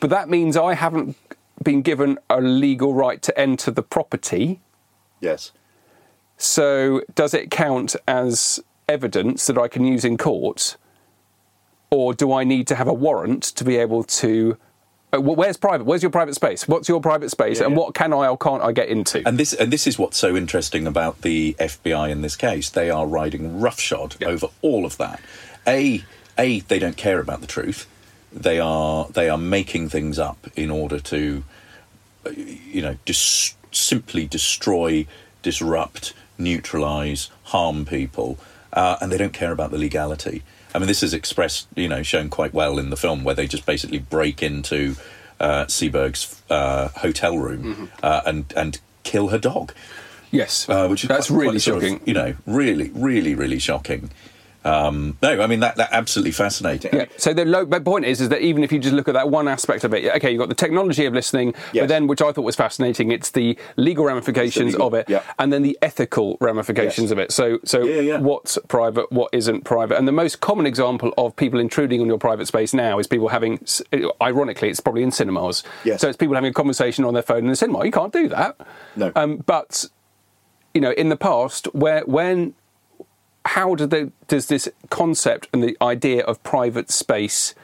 [SPEAKER 3] but that means I haven't been given a legal right to enter the property.
[SPEAKER 7] Yes.
[SPEAKER 3] So, does it count as evidence that I can use in court, or do I need to have a warrant to be able to? Uh, wh- where's private? Where's your private space? What's your private space,
[SPEAKER 7] Yeah,
[SPEAKER 3] and
[SPEAKER 7] yeah.
[SPEAKER 3] what can I or can't I get into?
[SPEAKER 4] And this and this is what's so interesting about the FBI in this case. They are riding roughshod over all of that. A a they don't care about the truth. They are they are making things up in order to uh, you know dis- simply destroy, disrupt, neutralize, harm people, uh, and they don't care about the legality. I mean, this is expressed, you know, shown quite well in the film, where they just basically break into uh, Seberg's uh, hotel room uh, and and kill her dog.
[SPEAKER 3] yes,
[SPEAKER 4] Uh, which is
[SPEAKER 3] that's
[SPEAKER 4] quite-
[SPEAKER 3] really
[SPEAKER 4] quite sort of,
[SPEAKER 3] shocking.
[SPEAKER 4] you know, really, really, really shocking. Um, no, I mean that that absolutely fascinating.
[SPEAKER 3] Yeah. So the low, my point is, is that even if you just look at that one aspect of it, okay, you've got the technology of listening, but then, which I thought was fascinating, it's the legal ramifications
[SPEAKER 7] legal-
[SPEAKER 3] of it,
[SPEAKER 7] yeah.
[SPEAKER 3] and then the ethical ramifications
[SPEAKER 7] Yes.
[SPEAKER 3] of it. So, so
[SPEAKER 7] yeah.
[SPEAKER 3] what's private, what isn't private, and the most common example of people intruding on your private space now is people having, ironically, it's probably in cinemas.
[SPEAKER 7] Yes.
[SPEAKER 3] So it's people having a conversation on their phone in the cinema. You can't do that.
[SPEAKER 7] No.
[SPEAKER 3] Um, but you know, in the past, where when how do they, does this concept and the idea of private space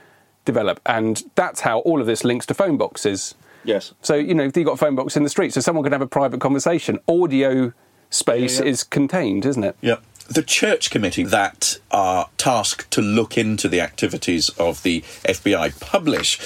[SPEAKER 3] develop? And that's how all of this links to phone boxes.
[SPEAKER 7] Yes.
[SPEAKER 3] So you know, if you've got a phone box in the street, so someone can have a private conversation. Audio space
[SPEAKER 7] Yeah, yeah.
[SPEAKER 3] is contained, isn't it?
[SPEAKER 4] Yeah. The church committee that are tasked to look into the activities of the FBI publish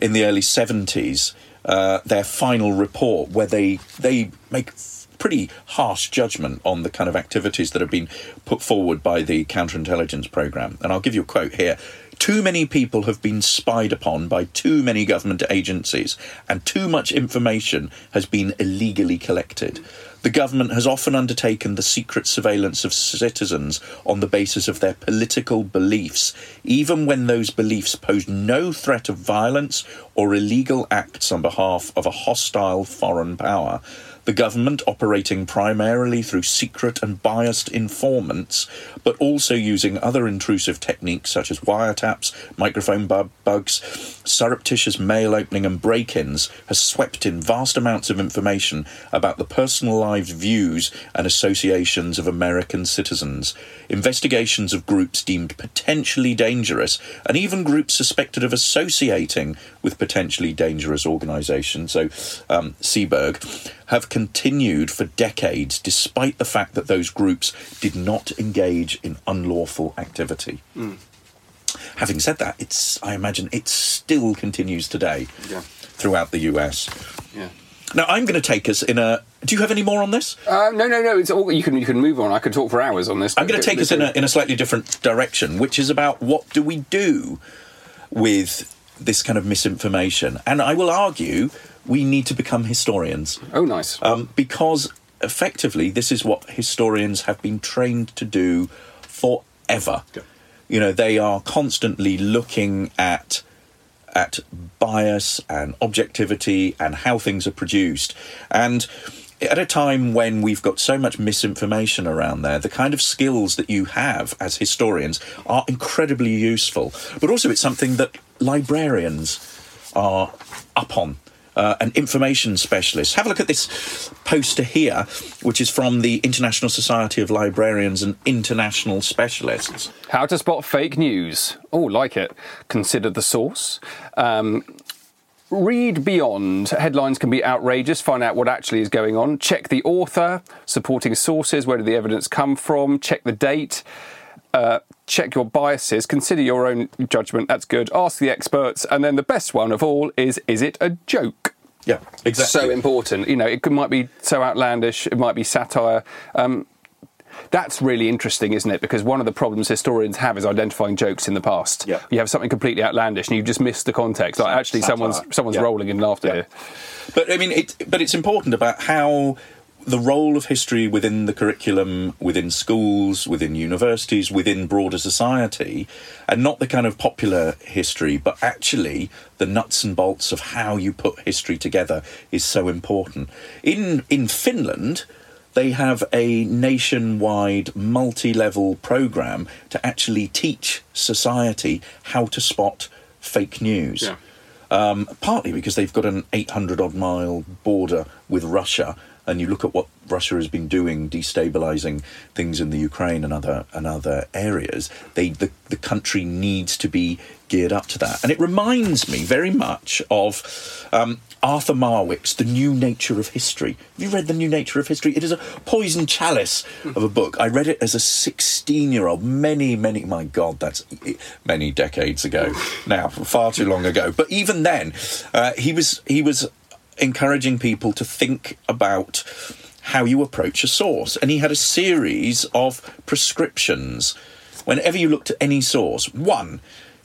[SPEAKER 4] in the early 70s uh, their final report where they they make pretty harsh judgment on the kind of activities that have been put forward by the counterintelligence program. And I'll give you a quote here. Too many people have been spied upon by too many government agencies, and too much information has been illegally collected. The government has often undertaken the secret surveillance of citizens on the basis of their political beliefs, even when those beliefs pose no threat of violence or illegal acts on behalf of a hostile foreign power. The government, operating primarily through secret and biased informants, but also using other intrusive techniques such as wiretaps, microphone bu- bugs, surreptitious mail opening, and break ins, has swept in vast amounts of information about the personalised views and associations of American citizens. Investigations of groups deemed potentially dangerous, and even groups suspected of associating with potentially dangerous organisations, so um, Seberg, have continued for decades despite the fact that those groups did not engage in unlawful activity. Having said that, it's I imagine it still continues today
[SPEAKER 3] Yeah.
[SPEAKER 4] throughout the US.
[SPEAKER 3] Yeah.
[SPEAKER 4] Now I'm going to take us in a. Do you have any more on this?
[SPEAKER 3] Uh, no, no, no. It's all you can you can move on. I could talk for hours on this.
[SPEAKER 4] I'm going to take us in a in a slightly different direction, which is about what do we do with this kind of misinformation, and I will argue we need to become historians.
[SPEAKER 3] Oh, nice.
[SPEAKER 4] um, because effectively this is what historians have been trained to do forever. You know, they are constantly looking at at bias and objectivity and how things are produced, and at a time when we've got so much misinformation around there, the kind of skills that you have as historians are incredibly useful. But also, it's something that librarians are up on. Uh, and information specialists. Have a look at this poster here, which is from the International Society of Librarians and International Specialists.
[SPEAKER 3] How to spot fake news. Oh, like it. Consider the source. Um, read beyond. Headlines can be outrageous. Find out what actually is going on. Check the author, supporting sources. Where did the evidence come from? Check the date. Uh, check your biases. Consider your own judgment. That's good. Ask the experts. And then the best one of all is: Is it a joke?
[SPEAKER 4] Yeah, exactly.
[SPEAKER 3] So important. You know, it could, might be so outlandish. It might be satire. Um, that's really interesting, isn't it? Because one of the problems historians have is identifying jokes in the past.
[SPEAKER 4] Yeah.
[SPEAKER 3] You have something completely outlandish and you've just miss the context. Like actually,
[SPEAKER 7] Satire.
[SPEAKER 3] someone's someone's
[SPEAKER 4] Yeah.
[SPEAKER 3] rolling in laughter
[SPEAKER 4] Yeah.
[SPEAKER 3] here.
[SPEAKER 4] But I mean, it, but it's important about how the role of history within the curriculum, within schools, within universities, within broader society, and not the kind of popular history, but actually the nuts and bolts of how you put history together is so important. In in Finland. They have a nationwide multi level program to actually teach society how to spot fake news.
[SPEAKER 3] Yeah.
[SPEAKER 4] Um, partly because they've got an 800 odd mile border with Russia, and you look at what Russia has been doing, destabilizing things in the Ukraine and other and other areas. They the, the country needs to be geared up to that, and it reminds me very much of. Um, Arthur Marwick's The New Nature of History. Have you read The New Nature of History? It is a poison chalice of a book. I read it as a 16 year old, many, many, my God, that's many decades ago now, far too long ago. But even then, uh, he was he was encouraging people to think about how you approach a source. And he had a series of prescriptions. Whenever you looked at any source, one,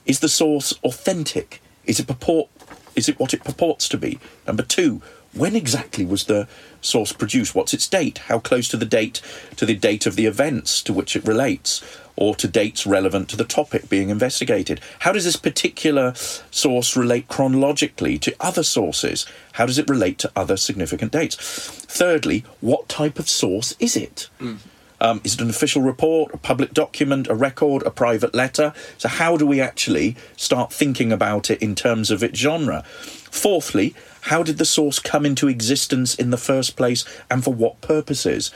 [SPEAKER 4] is the source authentic? Is it purport is it what it purports to be? Number two, when exactly was the source produced? What's its date? How close to the date to the date of the events to which it relates? Or to dates relevant to the topic being investigated? How does this particular source relate chronologically to other sources? How does it relate to other significant dates? Thirdly, what type of source is it? Um, is it an official report, a public document, a record, a private letter? So, how do we actually start thinking about it in terms of its genre? Fourthly, how did the source come into existence in the first place and for what purposes?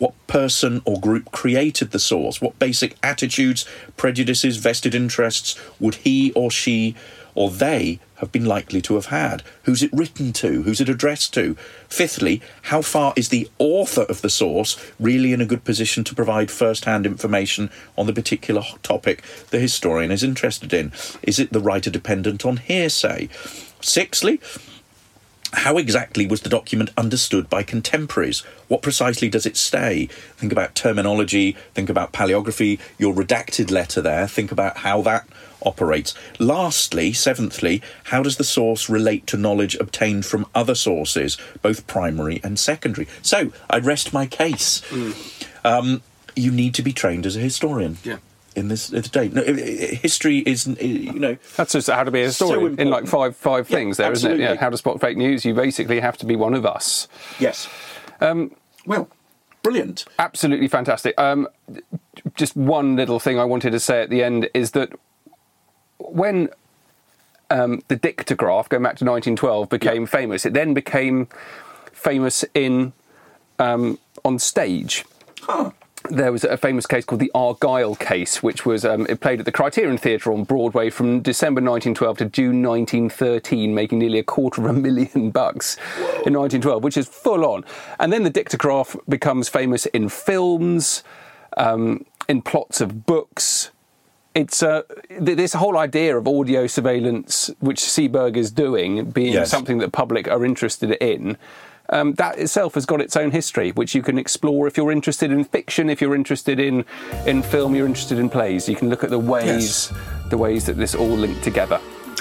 [SPEAKER 4] What person or group created the source, what basic attitudes, prejudices, vested interests would he or she or they have been likely to have had? Who's it written to? Who's it addressed to? Fifthly, how far is the author of the source really in a good position to provide first hand information on the particular topic the historian is interested in? Is it the writer dependent on hearsay? Sixthly, how exactly was the document understood by contemporaries? What precisely does it say? Think about terminology, think about paleography, your redacted letter there, think about how that operates. Lastly, seventhly, how does the source relate to knowledge obtained from other sources, both primary and secondary? So, I rest my case. Um, you need to be trained as a historian.
[SPEAKER 3] Yeah.
[SPEAKER 4] In this, this day, no, history is, you know,
[SPEAKER 3] That's just how to be a
[SPEAKER 4] So
[SPEAKER 3] in like five five
[SPEAKER 4] Yeah,
[SPEAKER 3] things there, not it? Yeah, how to spot fake news. You basically have to be one of us.
[SPEAKER 4] yes. Um, well, brilliant.
[SPEAKER 3] Absolutely fantastic. Um, just one little thing I wanted to say at the end is that when um, the dictograph, going back to 1912, became famous, it then became famous in um, on stage. There was a famous case called the Argyle case, which was um, it played at the Criterion Theatre on Broadway from December 1912 to June 1913, making nearly a quarter of a million bucks in 1912, which is full on. And then the dictograph becomes famous in films, um, in plots of books. It's uh, th- this whole idea of audio surveillance, which Seberg is doing, being
[SPEAKER 4] Yes.
[SPEAKER 3] something that public are interested in. Um, that itself has got its own history, which you can explore if you're interested in fiction, if you're interested in in film, you're interested in plays. You can look at the ways the ways that this all linked together.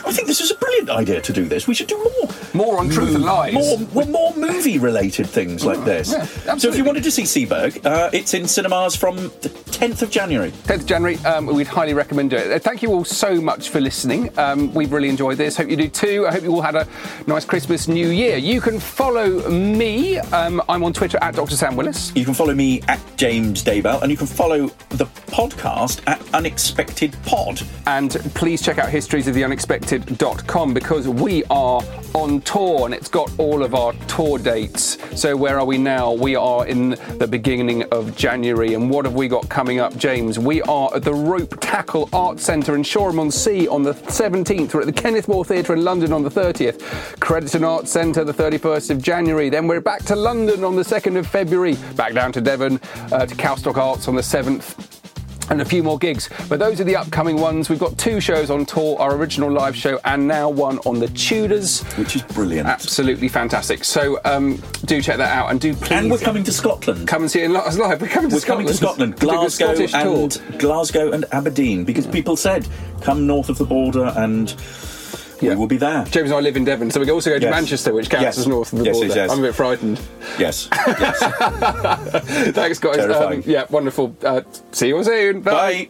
[SPEAKER 4] I think this is a brilliant idea to do this. We should do more.
[SPEAKER 3] More on truth and lies.
[SPEAKER 4] More, well, more movie-related things like this.
[SPEAKER 3] yeah,
[SPEAKER 4] so, if you wanted to see Seberg, uh, it's in cinemas from the 10th of January.
[SPEAKER 3] 10th of January, um, we'd highly recommend it. Uh, Thank you all so much for listening. Um, we've really enjoyed this. Hope you do too. I hope you all had a nice Christmas, New Year. You can follow me. Um, I'm on Twitter at Dr. Sam Willis.
[SPEAKER 4] You can follow me at James Daybell, and you can follow the podcast at Unexpected Pod.
[SPEAKER 3] And please check out historiesoftheunexpected.com because we are on tour and it's got all of our tour dates. So, where are we now? We are in the beginning of January. And what have we got coming up, James? We are at the Ropetackle Art Centre in Shoreham on Sea on the 17th. We're at the Kenneth More Theatre in London on the 30th. Crediton Arts Centre the 31st of January. Then we're back to London on the 2nd of February. Back down to Devon uh, to Calstock Arts on the 7th and a few more gigs. But those are the upcoming ones. We've got two shows on tour, our original live show, and now one on the Tudors.
[SPEAKER 4] Which is brilliant.
[SPEAKER 3] Absolutely fantastic. So um, do check that out and do please
[SPEAKER 4] And we're coming to Scotland.
[SPEAKER 3] come and see it us live. We're coming to
[SPEAKER 4] We're
[SPEAKER 3] Scotland.
[SPEAKER 4] coming to Scotland,
[SPEAKER 3] We're doing a
[SPEAKER 4] Glasgow
[SPEAKER 3] Scottish
[SPEAKER 4] and Glasgow and Aberdeen, because people said come north of the border and
[SPEAKER 3] Yeah.
[SPEAKER 4] we will be there.
[SPEAKER 3] James and I live in Devon, so we can also go to
[SPEAKER 4] Yes.
[SPEAKER 3] Manchester, which counts
[SPEAKER 4] Yes.
[SPEAKER 3] as north of the
[SPEAKER 4] Yes,
[SPEAKER 3] border.
[SPEAKER 4] yes.
[SPEAKER 3] I'm a bit frightened.
[SPEAKER 4] Yes. yes.
[SPEAKER 3] Thanks, guys. Um, yeah, wonderful. Uh, see you all soon.
[SPEAKER 4] Bye.